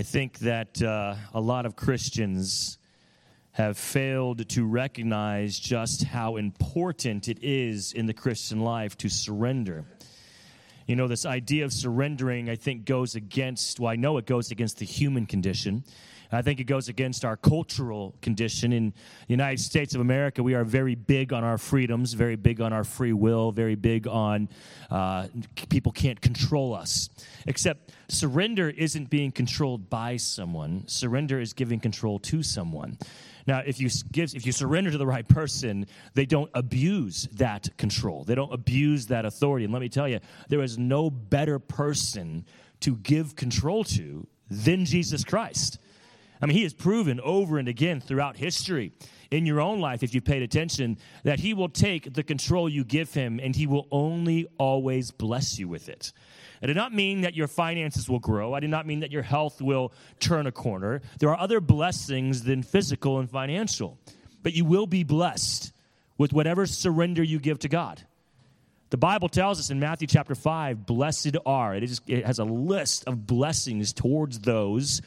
I think that uh, a lot of Christians have failed to recognize just how important it is in the Christian life to surrender. You know, this idea of surrendering, I think, goes against, well, I know it goes against the human condition. I think it goes against our cultural condition. In the United States of America, we are very big on our freedoms, very big on our free will, very big on uh, people can't control us. Except surrender isn't being controlled by someone, surrender is giving control to someone. Now, if you give, if you surrender to the right person, they don't abuse that control. They don't abuse that authority. And let me tell you, there is no better person to give control to than Jesus Christ. I mean, he has proven over and again throughout history in your own life, if you paid attention, that he will take the control you give him and he will only always bless you with it. I did not mean that your finances will grow. I did not mean that your health will turn a corner. There are other blessings than physical and financial, but you will be blessed with whatever surrender you give to God. The Bible tells us in Matthew chapter 5, blessed are. It, is, it has a list of blessings towards those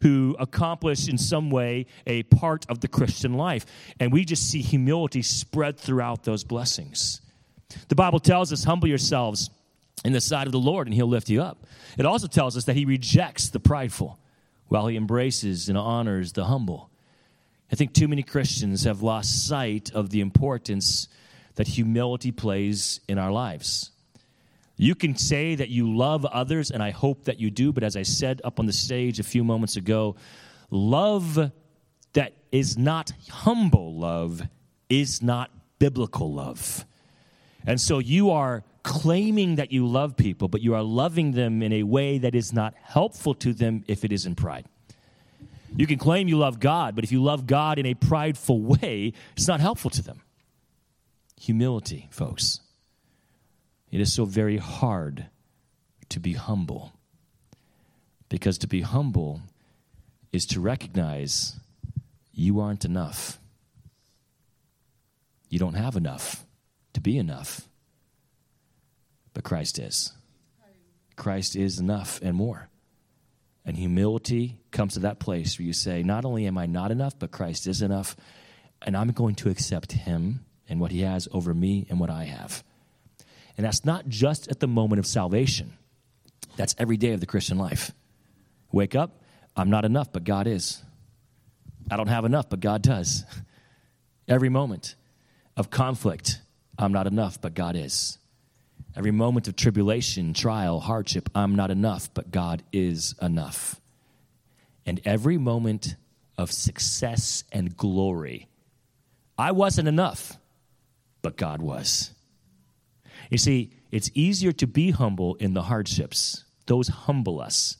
who accomplish in some way a part of the Christian life. And we just see humility spread throughout those blessings. The Bible tells us, humble yourselves in the sight of the Lord and he'll lift you up. It also tells us that he rejects the prideful while he embraces and honors the humble. I think too many Christians have lost sight of the importance that humility plays in our lives. You can say that you love others, and I hope that you do, but as I said up on the stage a few moments ago, love that is not humble love is not biblical love. And so you are claiming that you love people, but you are loving them in a way that is not helpful to them if it is in pride. You can claim you love God, but if you love God in a prideful way, it's not helpful to them. Humility, folks. It is so very hard to be humble. Because to be humble is to recognize you aren't enough. You don't have enough to be enough. But Christ is. Christ is enough and more. And humility comes to that place where you say, Not only am I not enough, but Christ is enough, and I'm going to accept Him and what he has over me and what I have. And that's not just at the moment of salvation, that's every day of the Christian life. Wake up, I'm not enough, but God is. I don't have enough, but God does. Every moment of conflict, I'm not enough, but God is. Every moment of tribulation, trial, hardship, I'm not enough, but God is enough. And every moment of success and glory, I wasn't enough, but God was. You see, it's easier to be humble in the hardships, those humble us.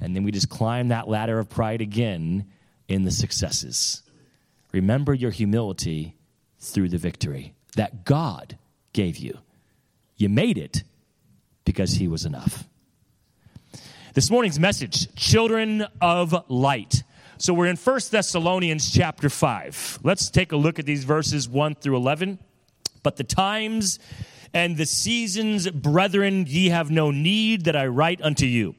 And then we just climb that ladder of pride again in the successes. Remember your humility through the victory that God gave you. You made it because He was enough. This morning's message children of light. So we're in 1 Thessalonians chapter 5. Let's take a look at these verses 1 through 11. But the times and the seasons, brethren, ye have no need that I write unto you.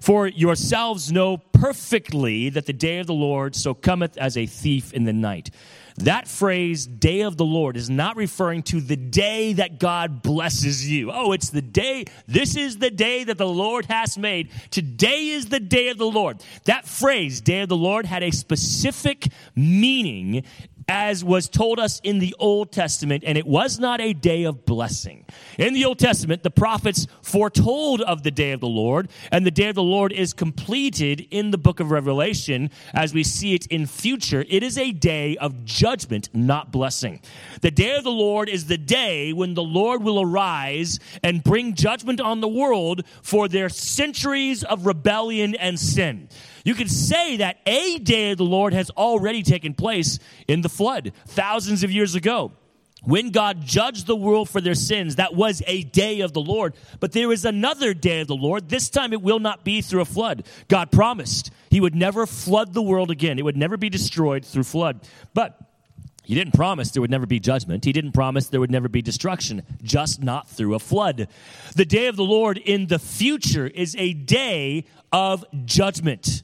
For yourselves know perfectly that the day of the Lord so cometh as a thief in the night. That phrase, day of the Lord, is not referring to the day that God blesses you. Oh, it's the day, this is the day that the Lord has made. Today is the day of the Lord. That phrase, day of the Lord, had a specific meaning as was told us in the Old Testament, and it was not a day of blessing. In the Old Testament, the prophets foretold of the day of the Lord, and the day of the Lord is completed in the book of Revelation as we see it in future. It is a day of judgment, not blessing. The day of the Lord is the day when the Lord will arise and bring judgment on the world for their centuries of rebellion and sin. You could say that a day of the Lord has already taken place in the flood thousands of years ago. When God judged the world for their sins, that was a day of the Lord. But there is another day of the Lord. This time it will not be through a flood. God promised He would never flood the world again, it would never be destroyed through flood. But he didn't promise there would never be judgment. He didn't promise there would never be destruction, just not through a flood. The day of the Lord in the future is a day of judgment.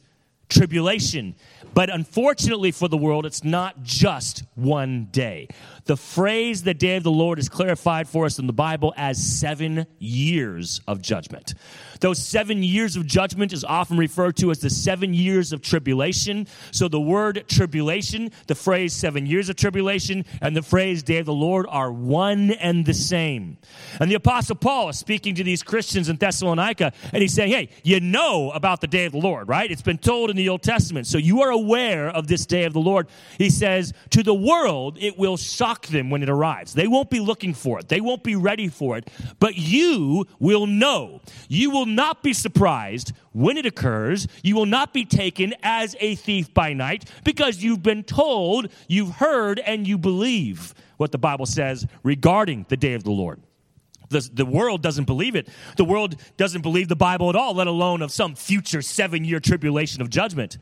Tribulation. But unfortunately for the world, it's not just one day. The phrase the day of the Lord is clarified for us in the Bible as seven years of judgment. Those seven years of judgment is often referred to as the seven years of tribulation. So the word tribulation, the phrase seven years of tribulation, and the phrase day of the Lord are one and the same. And the Apostle Paul is speaking to these Christians in Thessalonica, and he's saying, Hey, you know about the day of the Lord, right? It's been told in the Old Testament. So you are aware of this day of the Lord. He says, To the world, it will shock them when it arrives. They won't be looking for it, they won't be ready for it. But you will know. You will not be surprised when it occurs. You will not be taken as a thief by night because you've been told, you've heard, and you believe what the Bible says regarding the day of the Lord. The, the world doesn't believe it. The world doesn't believe the Bible at all, let alone of some future seven year tribulation of judgment.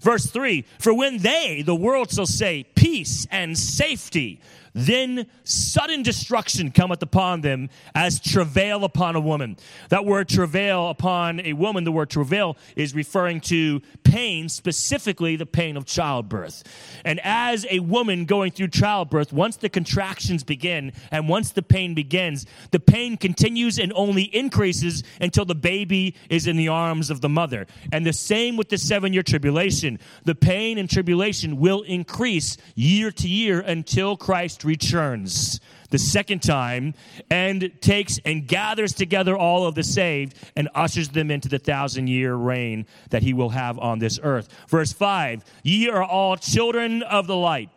Verse 3 For when they, the world, shall say, peace and safety, then sudden destruction cometh upon them as travail upon a woman. That word travail upon a woman, the word travail is referring to pain, specifically the pain of childbirth. And as a woman going through childbirth, once the contractions begin and once the pain begins, the pain continues and only increases until the baby is in the arms of the mother. And the same with the seven year tribulation. The pain and tribulation will increase year to year until Christ returns the second time and takes and gathers together all of the saved and ushers them into the thousand year reign that he will have on this earth. Verse 5 Ye are all children of the light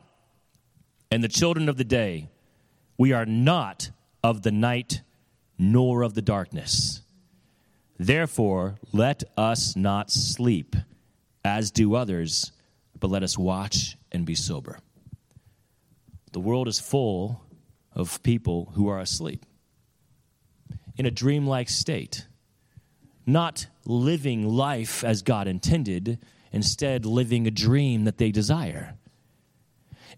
and the children of the day. We are not of the night nor of the darkness. Therefore, let us not sleep as do others, but let us watch and be sober. The world is full of people who are asleep in a dreamlike state, not living life as God intended, instead, living a dream that they desire.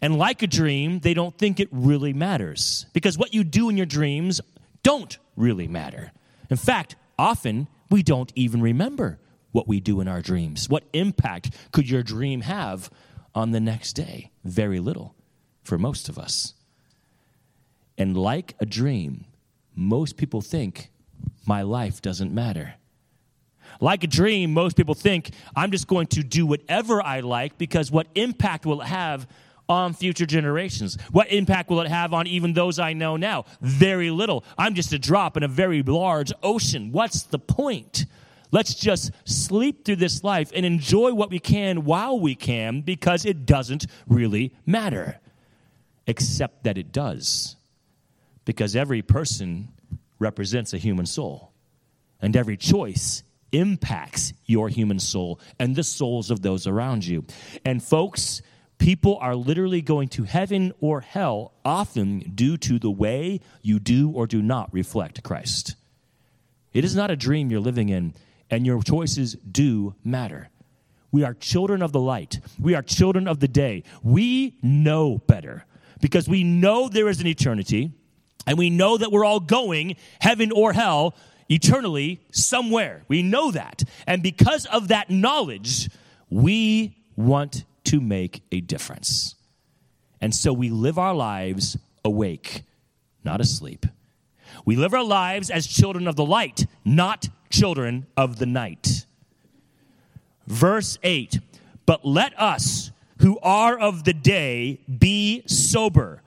And like a dream, they don't think it really matters because what you do in your dreams don't really matter. In fact, often we don't even remember what we do in our dreams. What impact could your dream have on the next day? Very little for most of us. And like a dream, most people think my life doesn't matter. Like a dream, most people think I'm just going to do whatever I like because what impact will it have on future generations? What impact will it have on even those I know now? Very little. I'm just a drop in a very large ocean. What's the point? Let's just sleep through this life and enjoy what we can while we can because it doesn't really matter except that it does. Because every person represents a human soul, and every choice impacts your human soul and the souls of those around you. And, folks, people are literally going to heaven or hell often due to the way you do or do not reflect Christ. It is not a dream you're living in, and your choices do matter. We are children of the light. We are children of the day. We know better because we know there is an eternity and we know that we're all going, heaven or hell, eternally somewhere. We know that. And because of that knowledge, we want to make a difference. And so we live our lives awake, not asleep. We live our lives as children of the light, not children of the night. Verse 8 But let us who are of the day, be sober,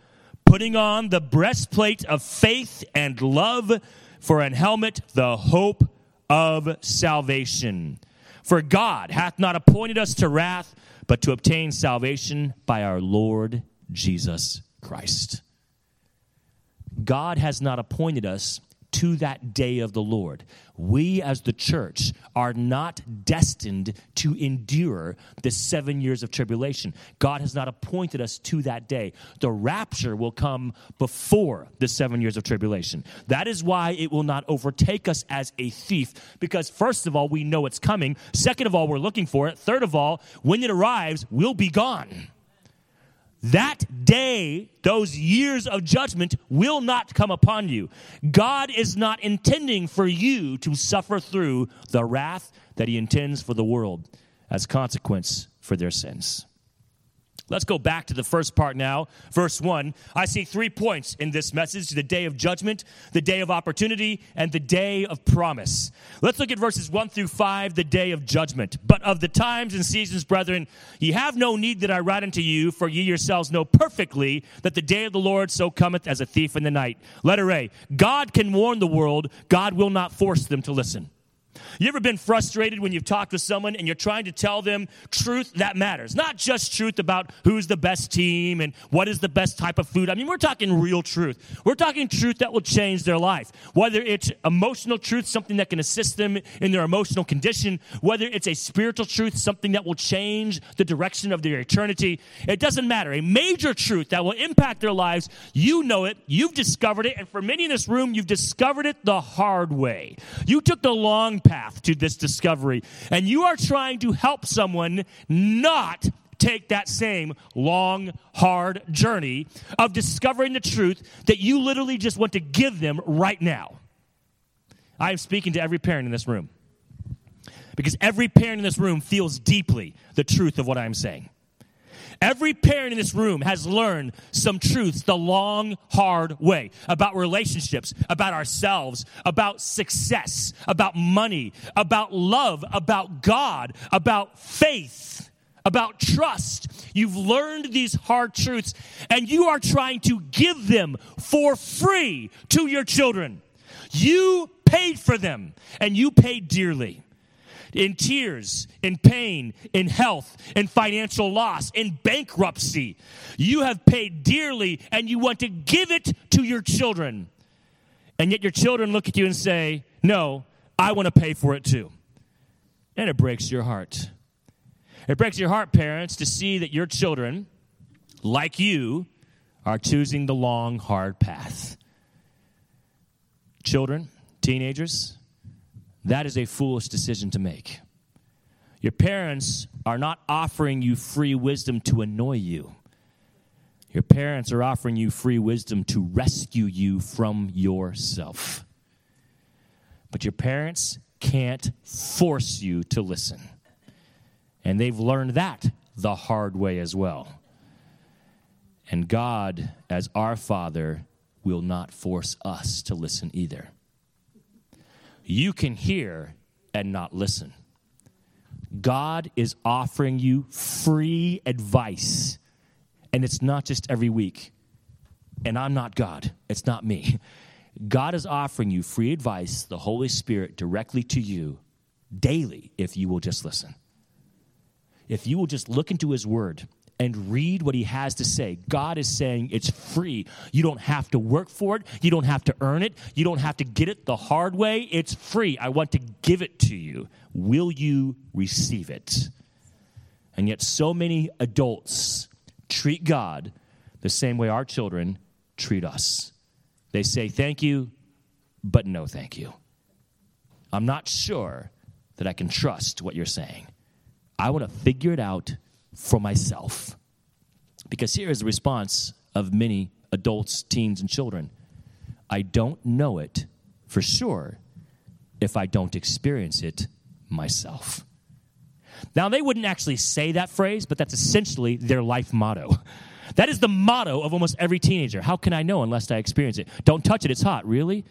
putting on the breastplate of faith and love, for an helmet, the hope of salvation. For God hath not appointed us to wrath, but to obtain salvation by our Lord Jesus Christ. God has not appointed us to that day of the Lord. We, as the church, are not destined to endure the seven years of tribulation. God has not appointed us to that day. The rapture will come before the seven years of tribulation. That is why it will not overtake us as a thief, because first of all, we know it's coming. Second of all, we're looking for it. Third of all, when it arrives, we'll be gone that day, those years of judgment will not come upon you. God is not intending for you to suffer through the wrath that He intends for the world. as consequence for their sins. Let's go back to the first part now. Verse 1. I see three points in this message the day of judgment, the day of opportunity, and the day of promise. Let's look at verses 1 through 5, the day of judgment. But of the times and seasons, brethren, ye have no need that I write unto you, for ye yourselves know perfectly that the day of the Lord so cometh as a thief in the night. Letter A. God can warn the world, God will not force them to listen. You ever been frustrated when you've talked with someone and you're trying to tell them truth that matters? Not just truth about who's the best team and what is the best type of food. I mean, we're talking real truth. We're talking truth that will change their life. Whether it's emotional truth, something that can assist them in their emotional condition, whether it's a spiritual truth, something that will change the direction of their eternity, it doesn't matter. A major truth that will impact their lives, you know it, you've discovered it, and for many in this room, you've discovered it the hard way. You took the long path to this discovery. And you are trying to help someone not take that same long, hard journey of discovering the truth that you literally just want to give them right now. I am speaking to every parent in this room because every parent in this room feels deeply the truth of what I'm saying. Every parent in this room has learned some truths the long, hard way about relationships, about ourselves, about success, about money, about love, about God, about faith, about trust. You've learned these hard truths and you are trying to give them for free to your children. You paid for them and you paid dearly in tears, in pain, in health, in financial loss, in bankruptcy. You have paid dearly and you want to give it to your children. And yet your children look at you and say, No, I want to pay for it too. And it breaks your heart. It breaks your heart, parents, to see that your children, like you, are choosing the long, hard path. Children, teenagers, that is a foolish decision to make. Your parents are not offering you free wisdom to annoy you. Your parents are offering you free wisdom to rescue you from yourself. But your parents can't force you to listen. And they've learned that the hard way as well. And God, as our Father, will not force us to listen either you can hear and not listen. God is offering you free advice. And it's not just every week. And I'm not God, it's not me. God is offering you free advice, the Holy Spirit directly to you daily if you will just listen. If you will just look into His Word and read what he has to say. God is saying it's free. You don't have to work for it. You don't have to earn it. You don't have to get it the hard way. It's free. I want to give it to you. Will you receive it? And yet, so many adults treat God the same way our children treat us. They say thank you, but no thank you. I'm not sure that I can trust what you're saying. I want to figure it out for myself. Because here is the response of many adults, teens, and children I don't know it for sure if I don't experience it myself. Now, they wouldn't actually say that phrase, but that's essentially their life motto. That is the motto of almost every teenager. How can I know unless I experience it? Don't touch it, it's hot. Really?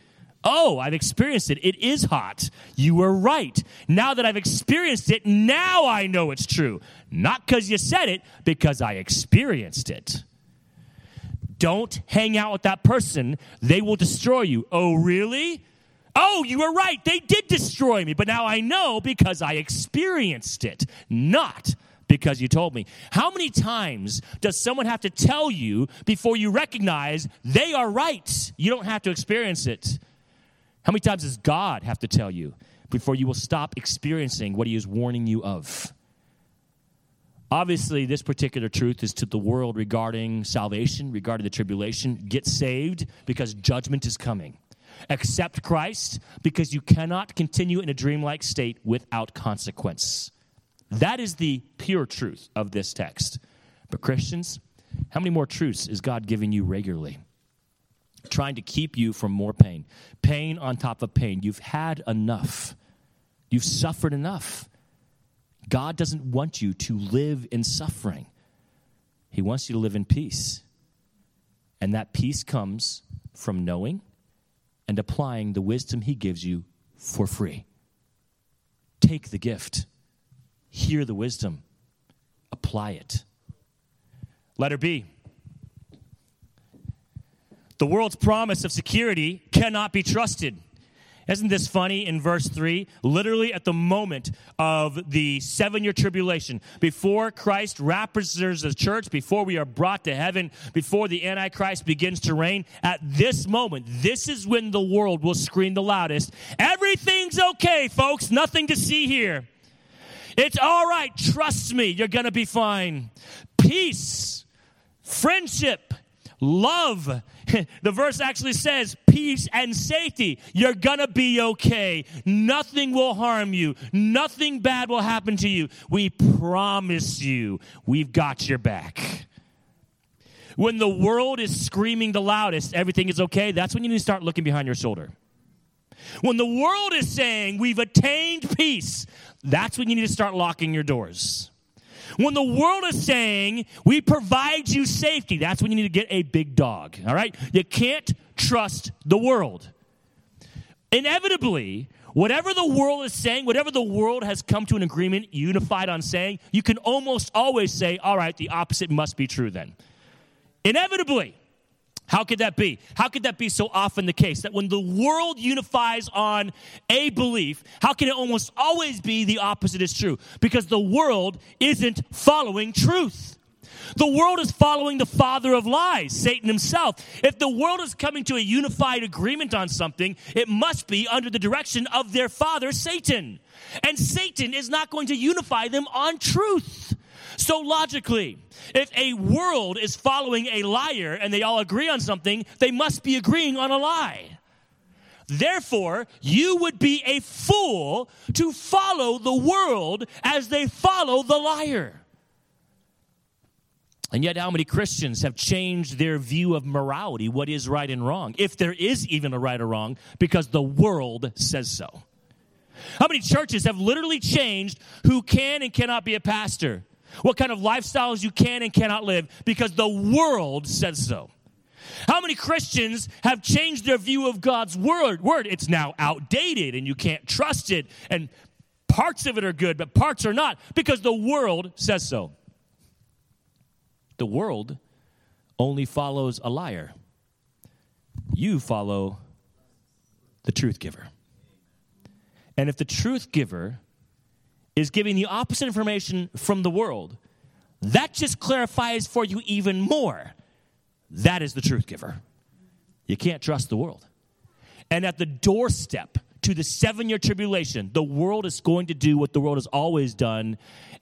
Oh, I've experienced it. It is hot. You were right. Now that I've experienced it, now I know it's true. Not because you said it, because I experienced it. Don't hang out with that person. They will destroy you. Oh, really? Oh, you were right. They did destroy me, but now I know because I experienced it, not because you told me. How many times does someone have to tell you before you recognize they are right? You don't have to experience it. How many times does God have to tell you before you will stop experiencing what He is warning you of? Obviously, this particular truth is to the world regarding salvation, regarding the tribulation. Get saved because judgment is coming. Accept Christ because you cannot continue in a dreamlike state without consequence. That is the pure truth of this text. But, Christians, how many more truths is God giving you regularly? Trying to keep you from more pain. Pain on top of pain. You've had enough. You've suffered enough. God doesn't want you to live in suffering, He wants you to live in peace. And that peace comes from knowing and applying the wisdom He gives you for free. Take the gift, hear the wisdom, apply it. Letter B. The world's promise of security cannot be trusted. Isn't this funny in verse 3? Literally at the moment of the seven year tribulation, before Christ represents the church, before we are brought to heaven, before the Antichrist begins to reign, at this moment, this is when the world will scream the loudest Everything's okay, folks, nothing to see here. It's all right, trust me, you're going to be fine. Peace, friendship, love. the verse actually says peace and safety. You're to be okay. Nothing will harm you. Nothing bad will happen to you. We promise you, we've got your back. When the world is screaming the loudest, everything is okay, that's when you need to start looking behind your shoulder. When the world is saying we've attained peace, that's when you need to start locking your doors. When the world is saying, we provide you safety, that's when you need to get a big dog, all right? You can't trust the world. Inevitably, whatever the world is saying, whatever the world has come to an agreement, unified on saying, you can almost always say, all right, the opposite must be true then. Inevitably. How could that be? How could that be so often the case? That when the world unifies on a belief, how can it almost always be the opposite is true? Because the world isn't following truth. The world is following the father of lies, Satan himself. If the world is coming to a unified agreement on something, it must be under the direction of their father, Satan. And Satan is not going to unify them on truth. So logically, if a world is following a liar and they all agree on something, they must be agreeing on a lie. Therefore, you would be a fool to follow the world as they follow the liar. And yet, how many Christians have changed their view of morality, what is right and wrong, if there is even a right or wrong, because the world says so? How many churches have literally changed who can and cannot be a pastor? What kind of lifestyles you can and cannot live because the world says so. How many Christians have changed their view of God's word? Word, it's now outdated and you can't trust it and parts of it are good but parts are not because the world says so. The world only follows a liar. You follow the truth giver. And if the truth giver is giving the opposite information from the world, that just clarifies for you even more. That is the truth giver. You can't trust the world. And at the doorstep to the seven year tribulation, the world is going to do what the world has always done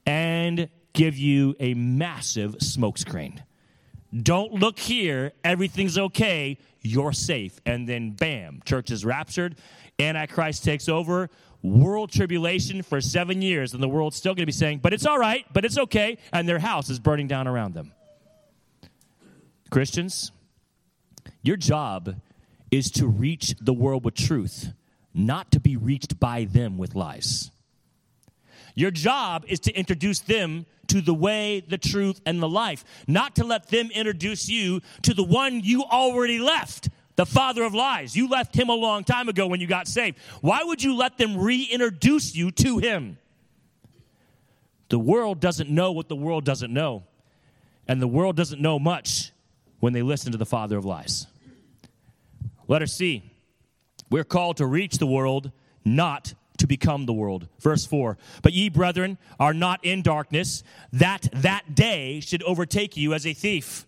and give you a massive smokescreen. Don't look here, everything's okay, you're safe. And then bam, church is raptured, Antichrist takes over, world tribulation for seven years, and the world's still going to be saying, but it's all right, but it's okay, and their house is burning down around them. Christians, your job is to reach the world with truth, not to be reached by them with lies. Your job is to introduce them to the way, the truth, and the life, not to let them introduce you to the one you already left the father of lies. You left him a long time ago when you got saved. Why would you let them reintroduce you to him? The world doesn't know what the world doesn't know. And the world doesn't know much when they listen to the father of lies. Letter C. We're called to reach the world, not to become the world. Verse 4 But ye, brethren, are not in darkness, that that day should overtake you as a thief.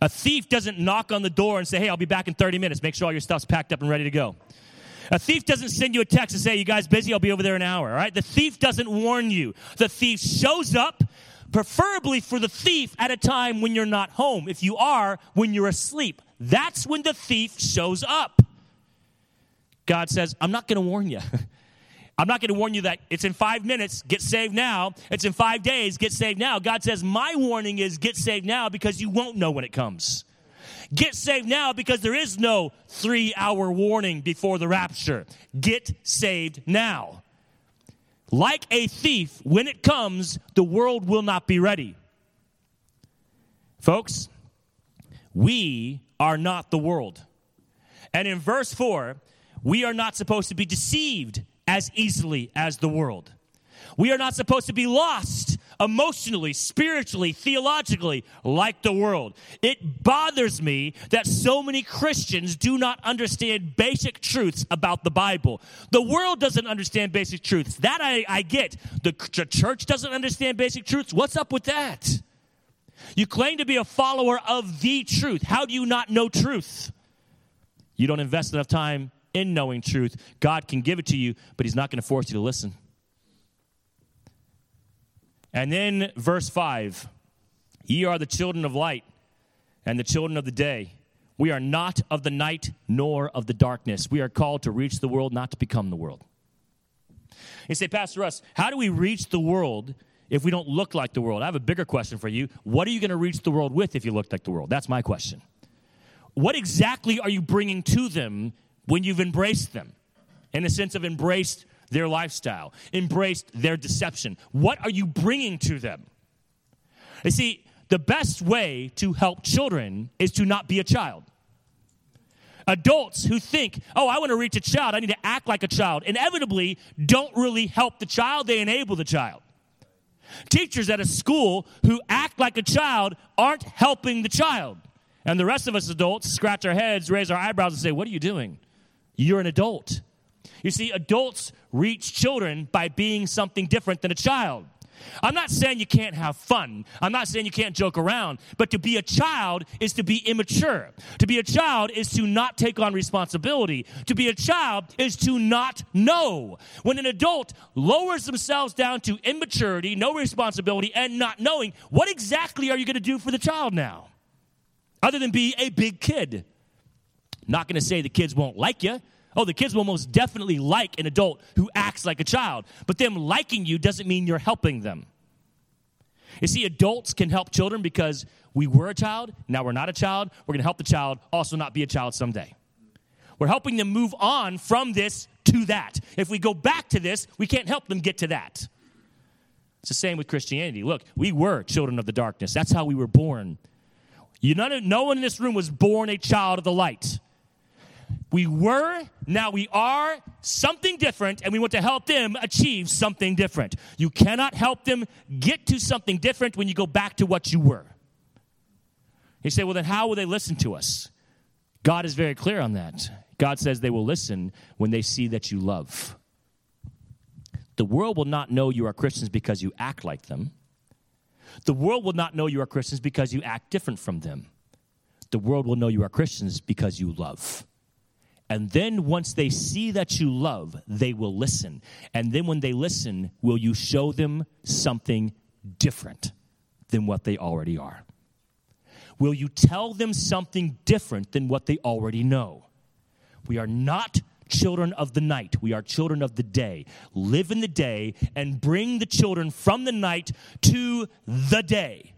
A thief doesn't knock on the door and say, Hey, I'll be back in 30 minutes. Make sure all your stuff's packed up and ready to go. A thief doesn't send you a text and say, You guys busy? I'll be over there in an hour. All right? The thief doesn't warn you. The thief shows up, preferably for the thief at a time when you're not home. If you are, when you're asleep. That's when the thief shows up. God says, I'm not going to warn you. I'm not going to warn you that it's in five minutes, get saved now. It's in five days, get saved now. God says, My warning is get saved now because you won't know when it comes. Get saved now because there is no three hour warning before the rapture. Get saved now. like a thief, when it comes, the world will not be ready. Folks, we are not the world. And in verse 4, we are not supposed to be deceived as easily as the world. We are not supposed to be lost emotionally, spiritually, theologically like the world. It bothers me that so many Christians do not understand basic truths about the Bible. The world doesn't understand basic truths. That I, I get. The, the church doesn't understand basic truths. What's up with that? You claim to be a follower of the truth. How do you not know truth? You don't invest enough time in knowing truth. God can give it to you, but He's not going to force you to listen. And then verse 5 Ye are the children of light and the children of the day. We are not of the night nor of the darkness. We are called to reach the world, not to become the world. You say, Pastor Russ, how do we reach the world if we don't look like the world? I have a bigger question for you. What are you going to reach the world with if you look like the world? That's my question. What exactly are you bringing to them when you've embraced them? In the sense of embraced their lifestyle, embraced their deception. What are you bringing to them? You see, the best way to help children is to not be a child. Adults who think, oh, I want to reach a child, I need to act like a child, inevitably don't really help the child, they enable the child. Teachers at a school who act like a child aren't helping the child. And the rest of us adults scratch our heads, raise our eyebrows, and say, What are you doing? You're an adult. You see, adults reach children by being something different than a child. I'm not saying you can't have fun. I'm not saying you can't joke around. But to be a child is to be immature. To be a child is to not take on responsibility. To be a child is to not know. When an adult lowers themselves down to immaturity, no responsibility, and not knowing, what exactly are you going to do for the child now? Other than be a big kid. Not going to say the kids won't like you. Oh, the kids will most definitely like an adult who acts like a child, but them liking you doesn't mean you're helping them. You see, adults can help children because we were a child, now we're not a child. We're going to help the child also not be a child someday. We're helping them move on from this to that. If we go back to this, we can't help them get to that. It's the same with Christianity. Look, we were children of the darkness. That's how we were born. You none, no one in this room was born a child of the light. We were, now we are something different, and we want to help them achieve something different. You cannot help them get to something different when you go back to what you were. You say, well, then how will they listen to us? God is very clear on that. God says they will listen when they see that you love. The world will not know you are Christians because you act like them. The world will not know you are Christians because you act different from them. The world will know you are Christians because you love. And then once they see that you love, they will listen. And then when they listen, will you show them something different than what they already are? Will you tell them something different than what they already know? We are not children of the night. We are children of the day. Live in the day and bring the children from the night to the day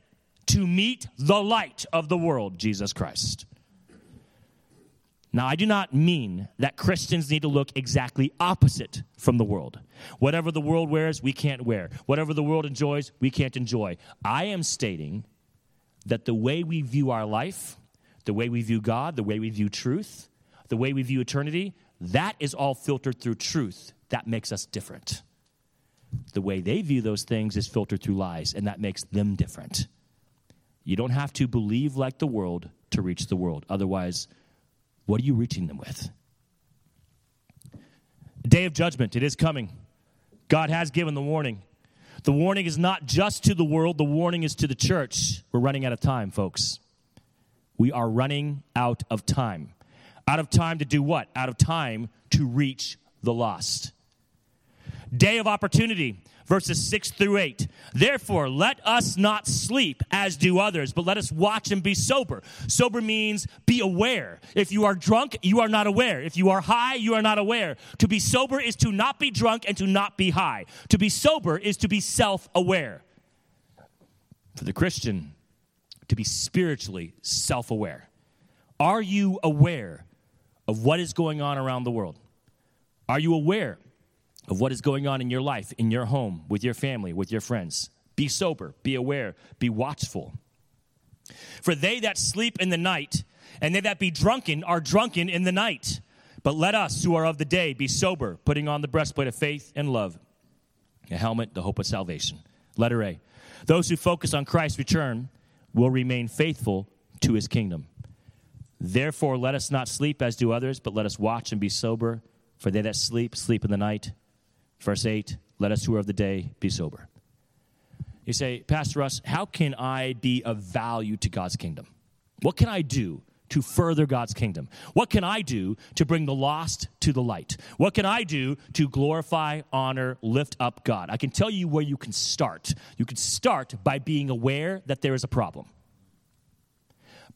to meet the light of the world, Jesus Christ. Now, I do not mean that Christians need to look exactly opposite from the world. Whatever the world wears, we can't wear. Whatever the world enjoys, we can't enjoy. I am stating that the way we view our life, the way we view God, the way we view truth, the way we view eternity, that is all filtered through truth. That makes us different. The way they view those things is filtered through lies, and that makes them different. You don't have to believe like the world to reach the world. Otherwise, what are you reaching them with? Day of judgment, it is coming. God has given the warning. The warning is not just to the world, the warning is to the church. We're running out of time, folks. We are running out of time. Out of time to do what? Out of time to reach the lost. Day of opportunity verses 6 through 8. Therefore, let us not sleep as do others, but let us watch and be sober. Sober means be aware. If you are drunk, you are not aware. If you are high, you are not aware. To be sober is to not be drunk and to not be high. To be sober is to be self aware. For the Christian, to be spiritually self aware. Are you aware of what is going on around the world? Are you aware of what is going on in your life, in your home, with your family, with your friends. Be sober, be aware, be watchful. For they that sleep in the night and they that be drunken are drunken in the night. But let us who are of the day be sober, putting on the breastplate of faith and love, a helmet, the hope of salvation. Letter A. Those who focus on Christ's return will remain faithful to his kingdom. Therefore, let us not sleep as do others, but let us watch and be sober. For they that sleep, sleep in the night. Verse 8 Let us who are of the day be sober. You say, Pastor Russ, how can I be of value to God's kingdom? What can I do to further God's kingdom? What can I do to bring the lost to the light? What can I do to glorify, honor, lift up God? I can tell you where you can start. You can start by being aware that there is a problem,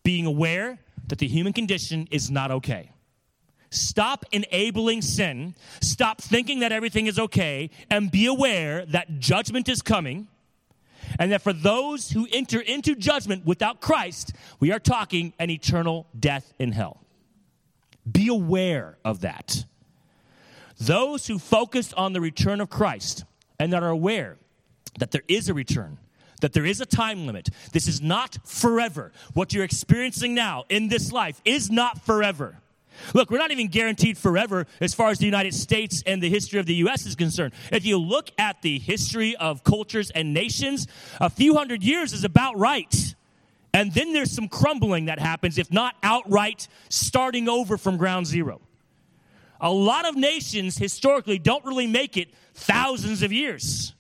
being aware that the human condition is not okay. Stop enabling sin. Stop thinking that everything is okay and be aware that judgment is coming. And that for those who enter into judgment without Christ, we are talking an eternal death in hell. Be aware of that. Those who focus on the return of Christ and that are aware that there is a return, that there is a time limit, this is not forever. What you're experiencing now in this life is not forever. Look, we're not even guaranteed forever as far as the United States and the history of the U.S. is concerned. If you look at the history of cultures and nations, a few hundred years is about right. And then there's some crumbling that happens, if not outright starting over from ground zero. A lot of nations historically don't really make it thousands of years.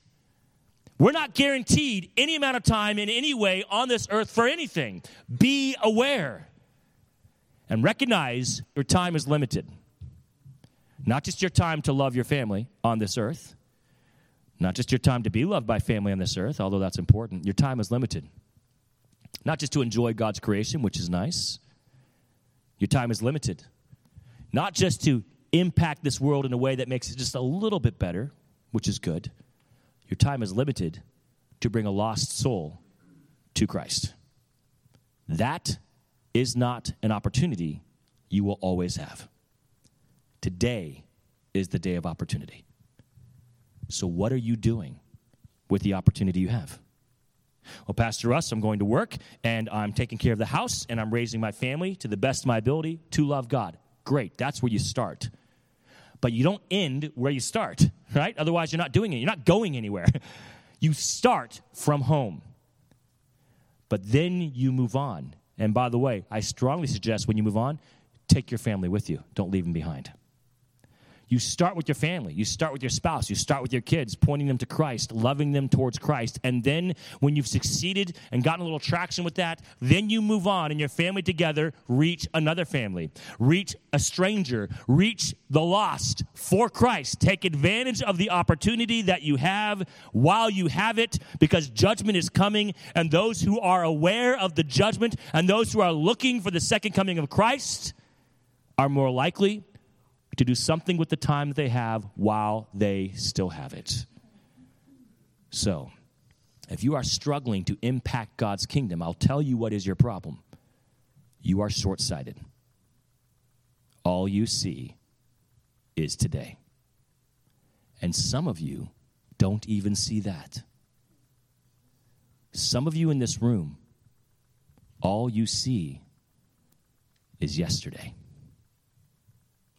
We're not guaranteed any amount of time in any way on this earth for anything. Be aware and recognize your time is limited. Not just your time to love your family on this earth, not just your time to be loved by family on this earth, although that's important. Your time is limited. Not just to enjoy God's creation, which is nice. Your time is limited. Not just to impact this world in a way that makes it just a little bit better, which is good. Your time is limited to bring a lost soul to Christ. That is not an opportunity you will always have. Today is the day of opportunity. So, what are you doing with the opportunity you have? Well, Pastor Russ, I'm going to work and I'm taking care of the house and I'm raising my family to the best of my ability to love God. Great, that's where you start. But you don't end where you start, right? Otherwise, you're not doing it. You're not going anywhere. You start from home. But then you move on and by the way, I strongly suggest when you move on, take your family with you. Don't leave them behind. You start with your family. You start with your spouse. You start with your kids, pointing them to Christ, loving them towards Christ. And then when you've succeeded and gotten a little traction with that, then you move on and your family together reach another family, reach a stranger, reach the lost for Christ. Take advantage of the opportunity that you have while you have it because judgment is coming. And those who are aware of the judgment and those who are looking for the second coming of Christ are more likely to do something with the time that they have while they still have it. So, if you are struggling to impact God's kingdom, I'll tell you what is your problem. You are short sighted. All you see is today. And some of you don't even see that. Some of you in this room, all you see is yesterday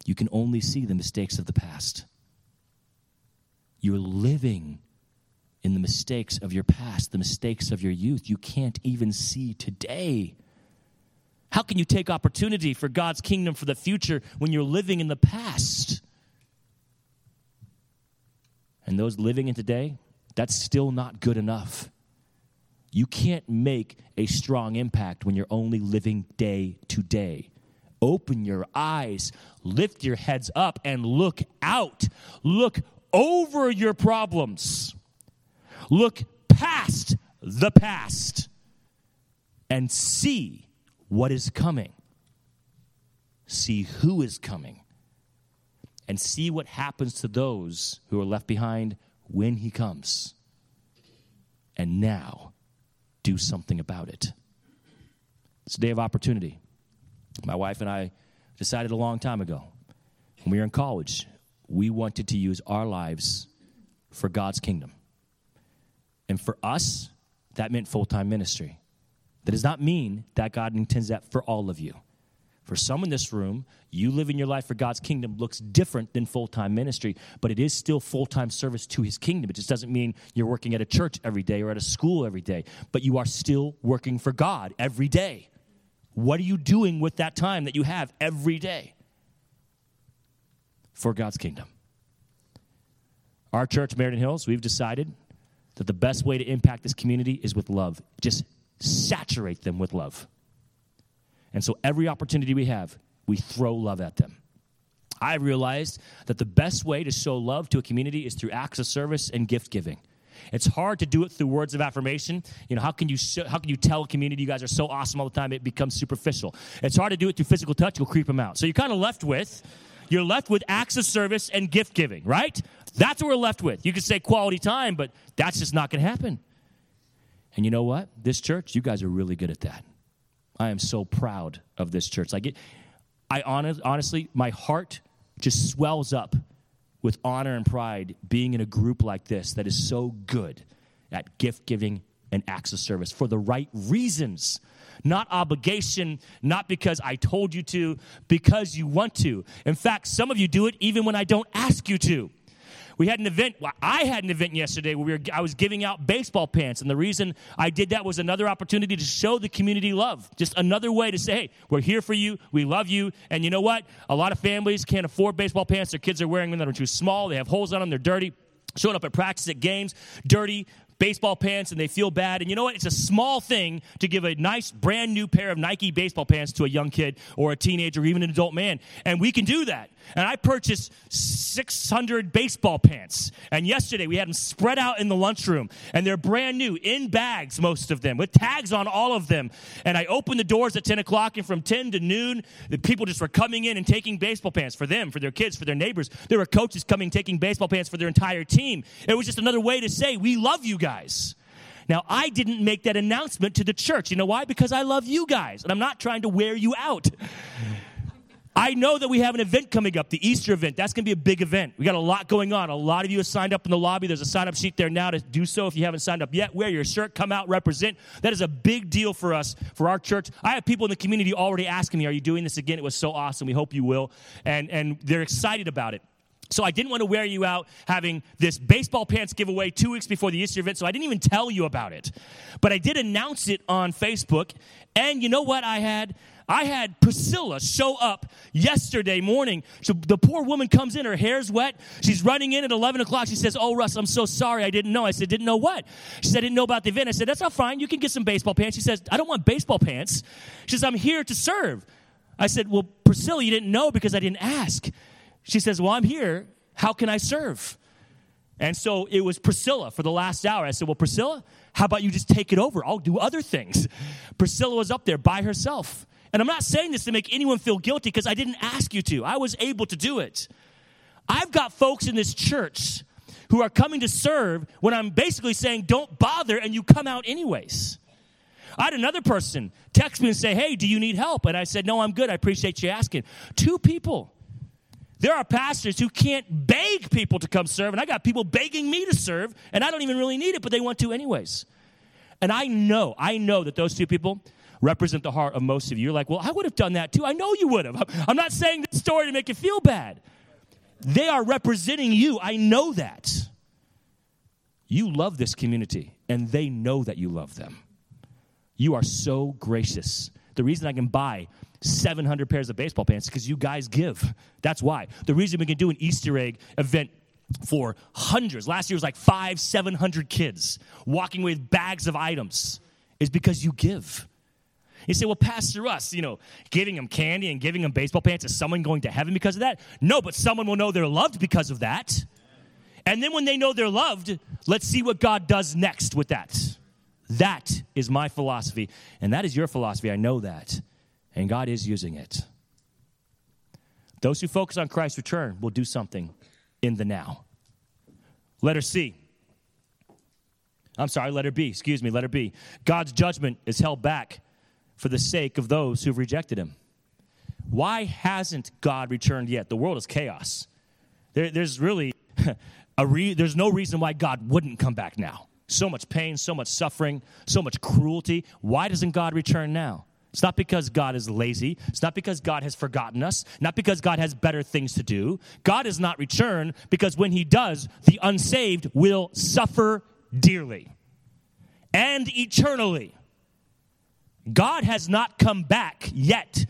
you can only see the mistakes of the past. You're living in the mistakes of your past, the mistakes of your youth. You can't even see today. How can you take opportunity for God's kingdom for the future when you're living in the past? And those living in today, that's still not good enough. You can't make a strong impact when you're only living day to day. Open your eyes, lift your heads up, and look out. Look over your problems. Look past the past and see what is coming. See who is coming. And see what happens to those who are left behind when he comes. And now, do something about it. It's a day of opportunity. My wife and I decided a long time ago, when we were in college, we wanted to use our lives for God's kingdom. And for us, that meant full time ministry. That does not mean that God intends that for all of you. For some in this room, you living your life for God's kingdom looks different than full time ministry, but it is still full time service to his kingdom. It just doesn't mean you're working at a church every day or at a school every day, but you are still working for God every day. What are you doing with that time that you have every day for God's kingdom? Our church, Meriden Hills, we've decided that the best way to impact this community is with love. Just saturate them with love. And so every opportunity we have, we throw love at them. I realized that the best way to show love to a community is through acts of service and gift giving. It's hard to do it through words of affirmation. You know, how can you how can you tell a community you guys are so awesome all the time it becomes superficial? It's hard to do it through physical touch. You'll creep them out. So you're kind of left with you're left with acts of service and gift giving, right? That's what we're left with. You could say quality time, but that's just not going to happen. And you know what? This church, you guys are really good at that. I am so proud of this church. Like it, I honest, honestly, my heart just swells up with honor and pride being in a group like this that is so good at gift giving and acts of service for the right reasons. Not obligation, not because I told you to, because you want to. In fact, some of you do it even when I don't ask you to. We had an event. Well, I had an event yesterday where we were, I was giving out baseball pants, and the reason I did that was another opportunity to show the community love. Just another way to say, "Hey, we're here for you. We love you." And you know what? A lot of families can't afford baseball pants. Their kids are wearing them that are too small. They have holes on them. They're dirty showing up at practice at games dirty baseball pants and they feel bad. And you know what? It's a small thing to give a nice brand new pair of Nike baseball pants to a young kid or a teenager or even an adult man. And we can do that. And I purchased 600 baseball pants. And yesterday we had them spread out in the lunchroom. And they're brand new, in bags, most of them, with tags on all of them. And I opened the doors at 10 o'clock, and from 10 to noon, the people just were coming in and taking baseball pants for them, for their kids, for their neighbors. There were coaches coming, taking baseball pants for their entire team. It was just another way to say, We love you guys. Now, I didn't make that announcement to the church. You know why? Because I love you guys, and I'm not trying to wear you out. I know that we have an event coming up, the Easter event. That's going to be a big event. We got a lot going on. A lot of you have signed up in the lobby. There's a sign up sheet there now to do so if you haven't signed up yet. Wear your shirt, come out, represent. That is a big deal for us, for our church. I have people in the community already asking me, Are you doing this again? It was so awesome. We hope you will. And, and they're excited about it. So I didn't want to wear you out having this baseball pants giveaway two weeks before the Easter event, so I didn't even tell you about it. But I did announce it on Facebook, and you know what I had? I had Priscilla show up yesterday morning. So the poor woman comes in, her hair's wet. She's running in at 11 o'clock. She says, Oh, Russ, I'm so sorry. I didn't know. I said, Didn't know what? She said, I didn't know about the event. I said, That's not fine. You can get some baseball pants. She says, I don't want baseball pants. She says, I'm here to serve. I said, Well, Priscilla, you didn't know because I didn't ask. She says, Well, I'm here. How can I serve? And so it was Priscilla for the last hour. I said, Well, Priscilla, how about you just take it over? I'll do other things. Priscilla was up there by herself. And I'm not saying this to make anyone feel guilty because I didn't ask you to. I was able to do it. I've got folks in this church who are coming to serve when I'm basically saying, Don't bother, and you come out anyways. I had another person text me and say, Hey, do you need help? And I said, No, I'm good. I appreciate you asking. Two people there are pastors who can't beg people to come serve, and I got people begging me to serve, and I don't even really need it, but they want to anyways. And I know, I know that those two people represent the heart of most of you. You're like, well, I would have done that too. I know you would have. I'm not saying this story to make you feel bad. They are representing you. I know that. You love this community, and they know that you love them. You are so gracious. The reason I can buy 700 pairs of baseball pants because you guys give. That's why. The reason we can do an Easter egg event for hundreds, last year was like five, 700 kids walking with bags of items, is because you give. You say, well, Pastor Russ, you know, giving them candy and giving them baseball pants, is someone going to heaven because of that? No, but someone will know they're loved because of that. And then when they know they're loved, let's see what God does next with that. That is my philosophy. And that is your philosophy. I know that and God is using it. Those who focus on Christ's return will do something in the now. Letter C. I'm sorry, letter B, excuse me, letter B. God's judgment is held back for the sake of those who've rejected him. Why hasn't God returned yet? The world is chaos. there, there's really a re, there's no reason why God wouldn't come back now. So much pain, so much suffering, so much cruelty. Why doesn't God return now? It's not because God is lazy. It's not because God has forgotten us. Not because God has better things to do. God does not return because when He does, the unsaved will suffer dearly and eternally. God has not come back yet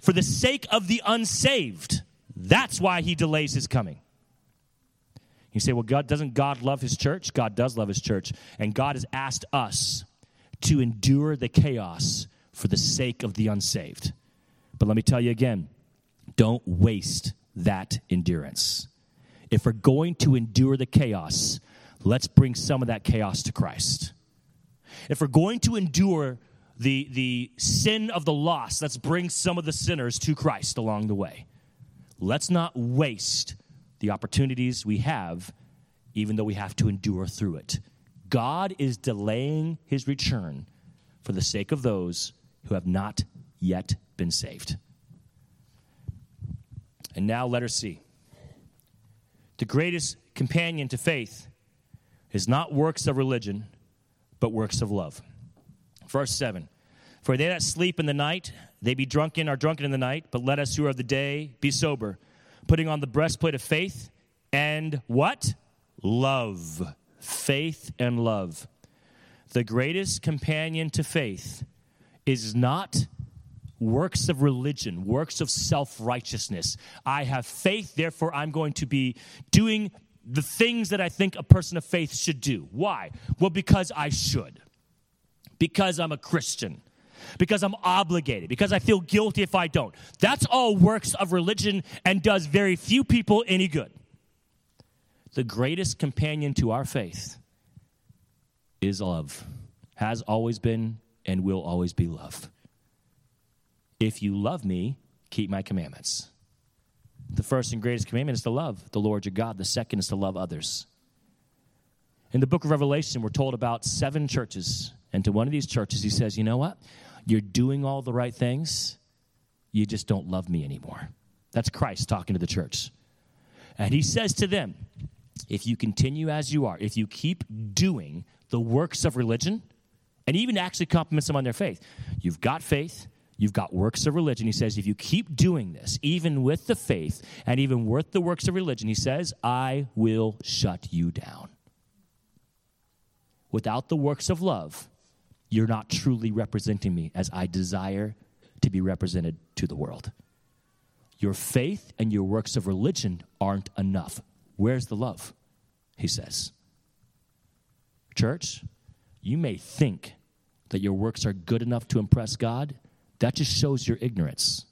for the sake of the unsaved. That's why He delays His coming. You say, well, God doesn't God love His church? God does love His church, and God has asked us to endure the chaos for the sake of the unsaved. But let me tell you again don't waste that endurance. If we're going to endure the chaos, let's bring some of that chaos to Christ. If we're going to endure the, the sin of the lost, let's bring some of the sinners to Christ along the way. Let's not waste the opportunities we have, even though we have to endure through it. God is delaying his return for the sake of those who have not yet been saved. And now, letter C. The greatest companion to faith is not works of religion, but works of love. Verse 7 For they that sleep in the night, they be drunken, are drunken in the night, but let us who are of the day be sober, putting on the breastplate of faith and what? Love. Faith and love. The greatest companion to faith is not works of religion, works of self righteousness. I have faith, therefore, I'm going to be doing the things that I think a person of faith should do. Why? Well, because I should, because I'm a Christian. Because I'm obligated, because I feel guilty if I don't. That's all works of religion and does very few people any good. The greatest companion to our faith is love, has always been, and will always be love. If you love me, keep my commandments. The first and greatest commandment is to love the Lord your God. The second is to love others. In the book of Revelation, we're told about seven churches. And to one of these churches, he says, You know what? You're doing all the right things, you just don't love me anymore. That's Christ talking to the church. And he says to them, If you continue as you are, if you keep doing the works of religion, and even actually compliments them on their faith. You've got faith, you've got works of religion. He says, if you keep doing this, even with the faith and even with the works of religion, he says, I will shut you down. Without the works of love, you're not truly representing me as I desire to be represented to the world. Your faith and your works of religion aren't enough. Where's the love? He says. Church, you may think that your works are good enough to impress God. That just shows your ignorance.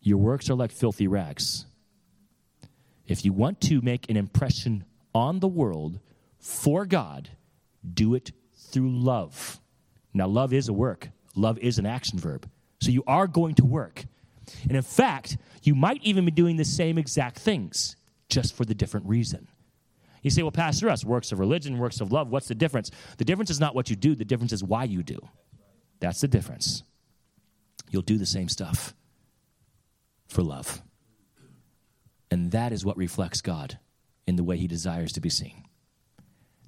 Your works are like filthy rags. If you want to make an impression on the world for God, do it through love. Now, love is a work, love is an action verb. So you are going to work. And in fact, you might even be doing the same exact things, just for the different reason. You say, well, Pastor, Russ, works of religion, works of love, what's the difference? The difference is not what you do, the difference is why you do. That's the difference. You'll do the same stuff for love. And that is what reflects God in the way he desires to be seen.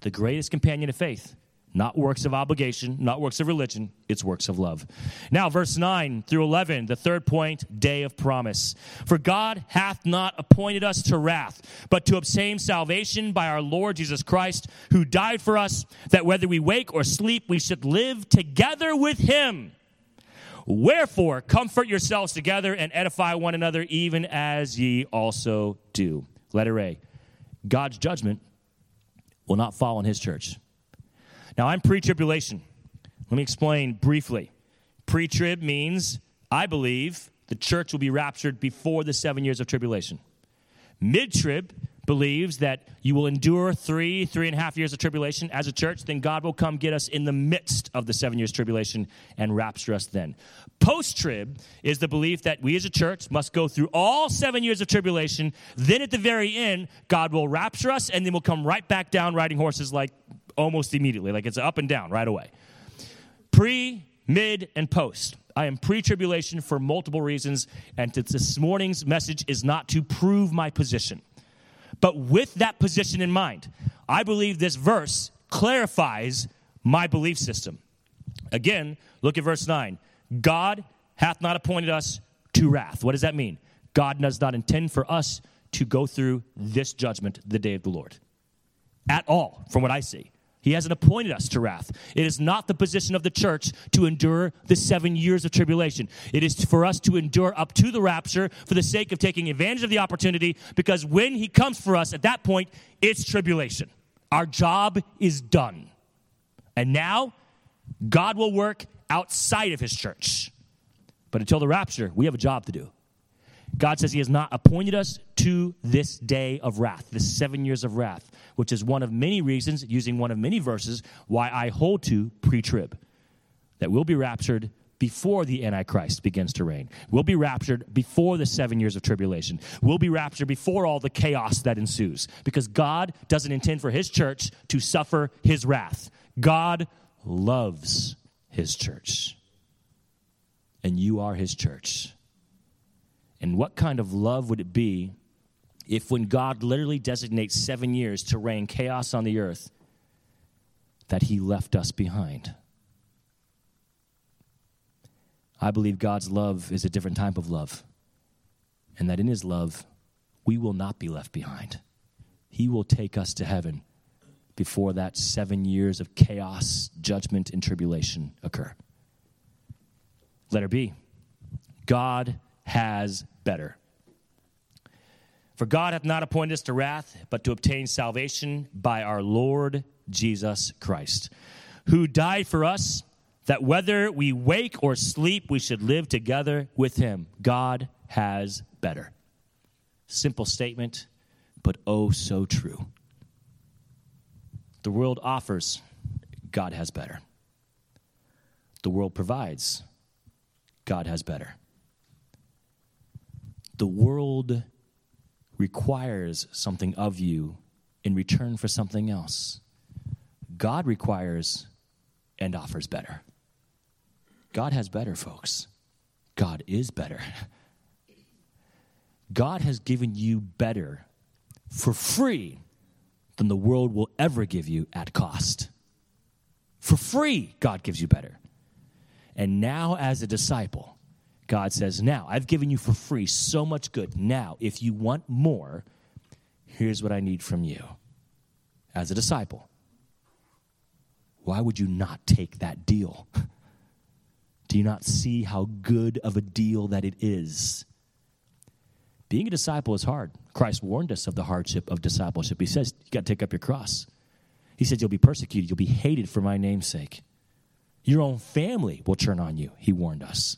The greatest companion of faith not works of obligation, not works of religion, it's works of love. Now, verse 9 through 11, the third point, day of promise. For God hath not appointed us to wrath, but to obtain salvation by our Lord Jesus Christ, who died for us, that whether we wake or sleep, we should live together with him. Wherefore, comfort yourselves together and edify one another, even as ye also do. Letter A God's judgment will not fall on his church. Now, I'm pre tribulation. Let me explain briefly. Pre trib means, I believe, the church will be raptured before the seven years of tribulation. Mid trib believes that you will endure three, three and a half years of tribulation as a church, then God will come get us in the midst of the seven years tribulation and rapture us then. Post trib is the belief that we as a church must go through all seven years of tribulation. Then at the very end, God will rapture us and then we'll come right back down riding horses like almost immediately. Like it's up and down right away. Pre, mid, and post. I am pre tribulation for multiple reasons, and this morning's message is not to prove my position. But with that position in mind, I believe this verse clarifies my belief system. Again, look at verse 9. God hath not appointed us to wrath. What does that mean? God does not intend for us to go through this judgment, the day of the Lord. At all, from what I see. He hasn't appointed us to wrath. It is not the position of the church to endure the seven years of tribulation. It is for us to endure up to the rapture for the sake of taking advantage of the opportunity because when he comes for us at that point, it's tribulation. Our job is done. And now, God will work outside of his church. But until the rapture, we have a job to do. God says He has not appointed us to this day of wrath, this seven years of wrath, which is one of many reasons, using one of many verses, why I hold to pre trib. That we'll be raptured before the Antichrist begins to reign. We'll be raptured before the seven years of tribulation. We'll be raptured before all the chaos that ensues. Because God doesn't intend for His church to suffer His wrath. God loves His church. And you are His church. And what kind of love would it be if, when God literally designates seven years to reign chaos on the earth, that He left us behind? I believe God's love is a different type of love, and that in His love, we will not be left behind. He will take us to heaven before that seven years of chaos, judgment, and tribulation occur. Let her be. God has better. For God hath not appointed us to wrath, but to obtain salvation by our Lord Jesus Christ, who died for us, that whether we wake or sleep, we should live together with him. God has better. Simple statement, but oh so true. The world offers, God has better. The world provides, God has better the world requires something of you in return for something else. God requires and offers better. God has better, folks. God is better. God has given you better for free than the world will ever give you at cost. For free, God gives you better. And now, as a disciple, God says, Now, I've given you for free so much good. Now, if you want more, here's what I need from you as a disciple. Why would you not take that deal? Do you not see how good of a deal that it is? Being a disciple is hard. Christ warned us of the hardship of discipleship. He says, You got to take up your cross. He says, You'll be persecuted, you'll be hated for my name's sake. Your own family will turn on you, he warned us.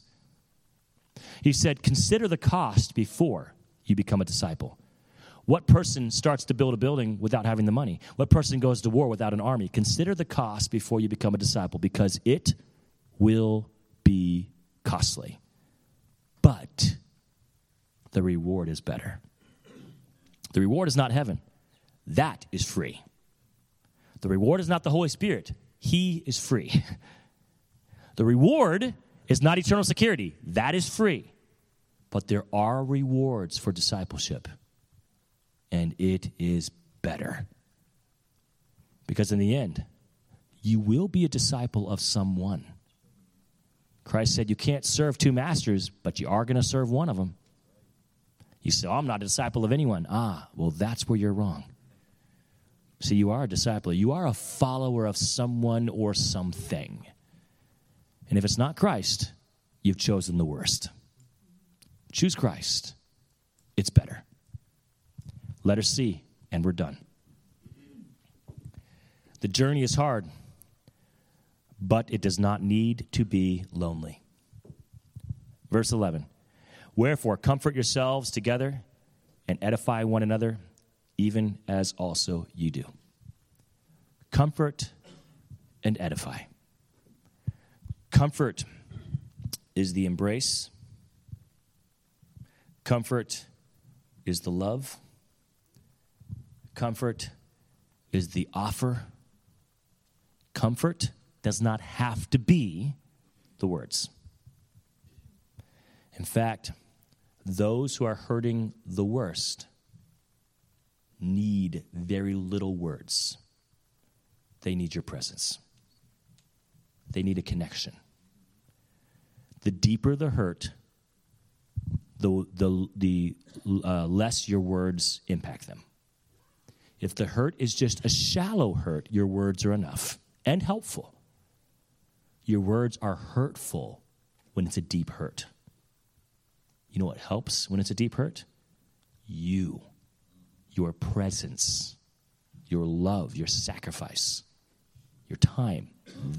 He said, Consider the cost before you become a disciple. What person starts to build a building without having the money? What person goes to war without an army? Consider the cost before you become a disciple because it will be costly. But the reward is better. The reward is not heaven, that is free. The reward is not the Holy Spirit, He is free. The reward is not eternal security, that is free. But there are rewards for discipleship, and it is better. Because in the end, you will be a disciple of someone. Christ said you can't serve two masters, but you are going to serve one of them. You say, oh, I'm not a disciple of anyone. Ah, well, that's where you're wrong. See, you are a disciple. You are a follower of someone or something. And if it's not Christ, you've chosen the worst. Choose Christ. It's better. Let us see, and we're done. The journey is hard, but it does not need to be lonely. Verse 11 Wherefore, comfort yourselves together and edify one another, even as also you do. Comfort and edify. Comfort is the embrace, comfort is the love, comfort is the offer. Comfort does not have to be the words. In fact, those who are hurting the worst need very little words. They need your presence, they need a connection. The deeper the hurt, the, the, the uh, less your words impact them. If the hurt is just a shallow hurt, your words are enough and helpful. Your words are hurtful when it's a deep hurt. You know what helps when it's a deep hurt? You, your presence, your love, your sacrifice, your time.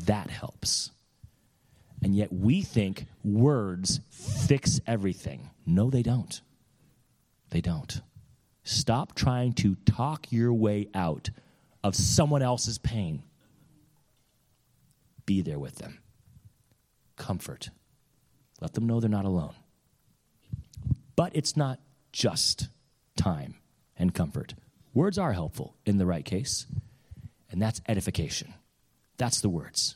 That helps. And yet we think words fix everything. No, they don't. They don't. Stop trying to talk your way out of someone else's pain. Be there with them. Comfort. Let them know they're not alone. But it's not just time and comfort. Words are helpful in the right case, and that's edification. That's the words.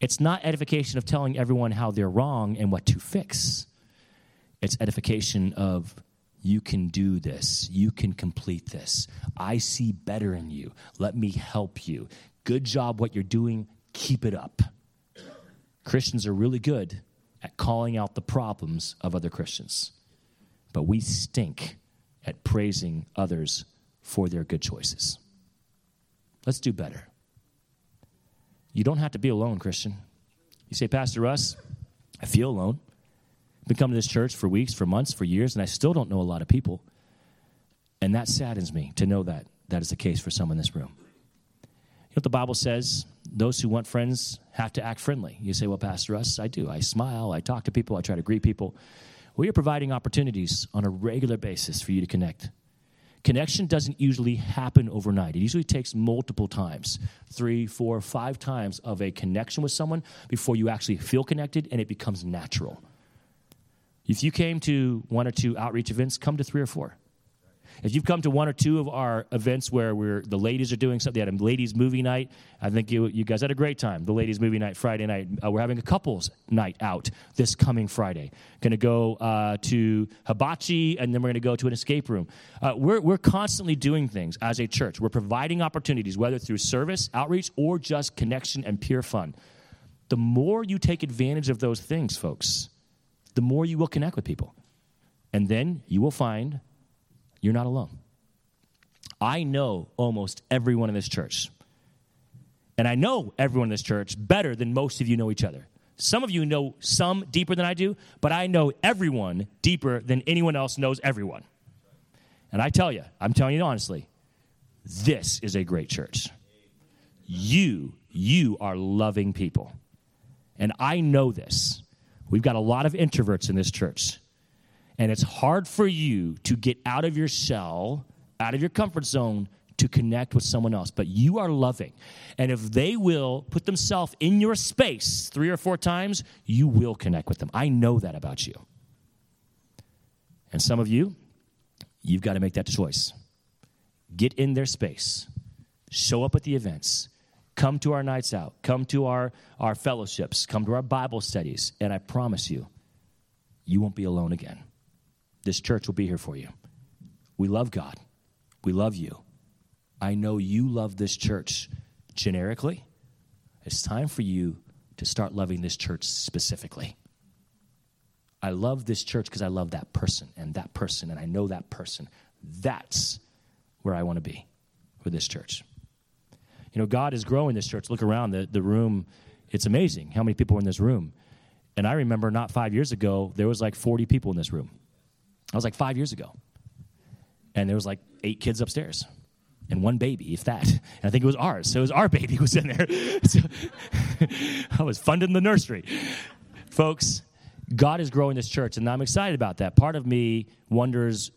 It's not edification of telling everyone how they're wrong and what to fix. It's edification of you can do this. You can complete this. I see better in you. Let me help you. Good job what you're doing. Keep it up. Christians are really good at calling out the problems of other Christians, but we stink at praising others for their good choices. Let's do better. You don't have to be alone, Christian. You say, Pastor Russ, I feel alone I've been coming to this church for weeks, for months, for years, and I still don't know a lot of people. And that saddens me to know that that is the case for some in this room. You know what the Bible says? Those who want friends have to act friendly. You say, Well, Pastor Russ, I do. I smile, I talk to people, I try to greet people. We are providing opportunities on a regular basis for you to connect. Connection doesn't usually happen overnight. It usually takes multiple times three, four, five times of a connection with someone before you actually feel connected and it becomes natural. If you came to one or two outreach events, come to three or four. If you've come to one or two of our events where we're, the ladies are doing something, they had a ladies' movie night. I think you, you guys had a great time. The ladies' movie night Friday night. Uh, we're having a couples night out this coming Friday. Going to go uh, to Hibachi, and then we're going to go to an escape room. Uh, we're, we're constantly doing things as a church. We're providing opportunities, whether through service, outreach, or just connection and pure fun. The more you take advantage of those things, folks, the more you will connect with people. And then you will find you're not alone. I know almost everyone in this church. And I know everyone in this church better than most of you know each other. Some of you know some deeper than I do, but I know everyone deeper than anyone else knows everyone. And I tell you, I'm telling you honestly, this is a great church. You, you are loving people. And I know this. We've got a lot of introverts in this church. And it's hard for you to get out of your shell, out of your comfort zone, to connect with someone else. But you are loving. And if they will put themselves in your space three or four times, you will connect with them. I know that about you. And some of you, you've got to make that choice. Get in their space, show up at the events, Come to our nights out, come to our, our fellowships, come to our Bible studies, and I promise you, you won't be alone again. This church will be here for you. We love God, we love you. I know you love this church generically. It's time for you to start loving this church specifically. I love this church because I love that person and that person, and I know that person. That's where I want to be with this church. You know, God is growing this church. Look around the, the room. It's amazing how many people are in this room. And I remember not five years ago, there was like 40 people in this room. I was like five years ago. And there was like eight kids upstairs and one baby, if that. And I think it was ours. So it was our baby who was in there. So I was funding the nursery. Folks, God is growing this church, and I'm excited about that. Part of me wonders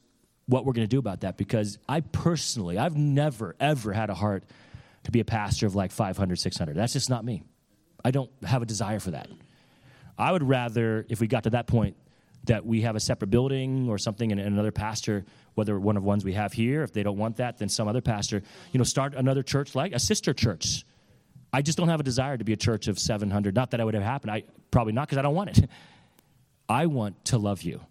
what we're going to do about that because I personally, I've never, ever had a heart to be a pastor of like 500, 600. That's just not me. I don't have a desire for that. I would rather, if we got to that point, that we have a separate building or something and another pastor, whether one of ones we have here, if they don't want that, then some other pastor, you know, start another church like a sister church. I just don't have a desire to be a church of 700. Not that I would have happened. I probably not because I don't want it. I want to love you.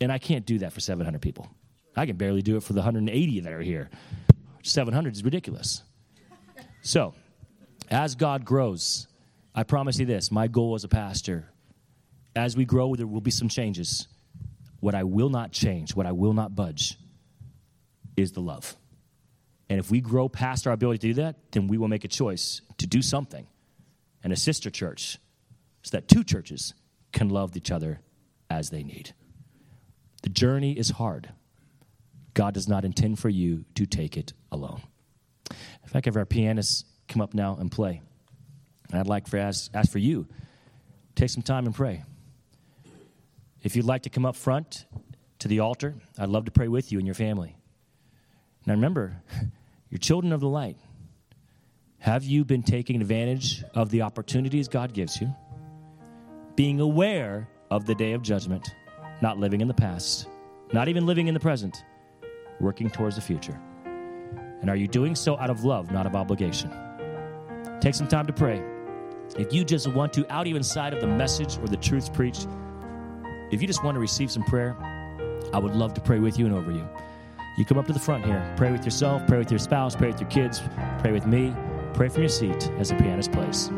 And I can't do that for 700 people. I can barely do it for the 180 that are here. 700 is ridiculous. So, as God grows, I promise you this my goal as a pastor, as we grow, there will be some changes. What I will not change, what I will not budge, is the love. And if we grow past our ability to do that, then we will make a choice to do something and a sister church so that two churches can love each other as they need. The journey is hard. God does not intend for you to take it alone. In fact, have our pianists come up now and play. I'd like for ask, ask for you, take some time and pray. If you'd like to come up front to the altar, I'd love to pray with you and your family. Now remember, you're children of the light. Have you been taking advantage of the opportunities God gives you? Being aware of the day of judgment, not living in the past, not even living in the present, working towards the future. And are you doing so out of love, not of obligation? Take some time to pray. If you just want to, out even side of the message or the truths preached, if you just want to receive some prayer, I would love to pray with you and over you. You come up to the front here, pray with yourself, pray with your spouse, pray with your kids, pray with me, pray from your seat as the pianist plays.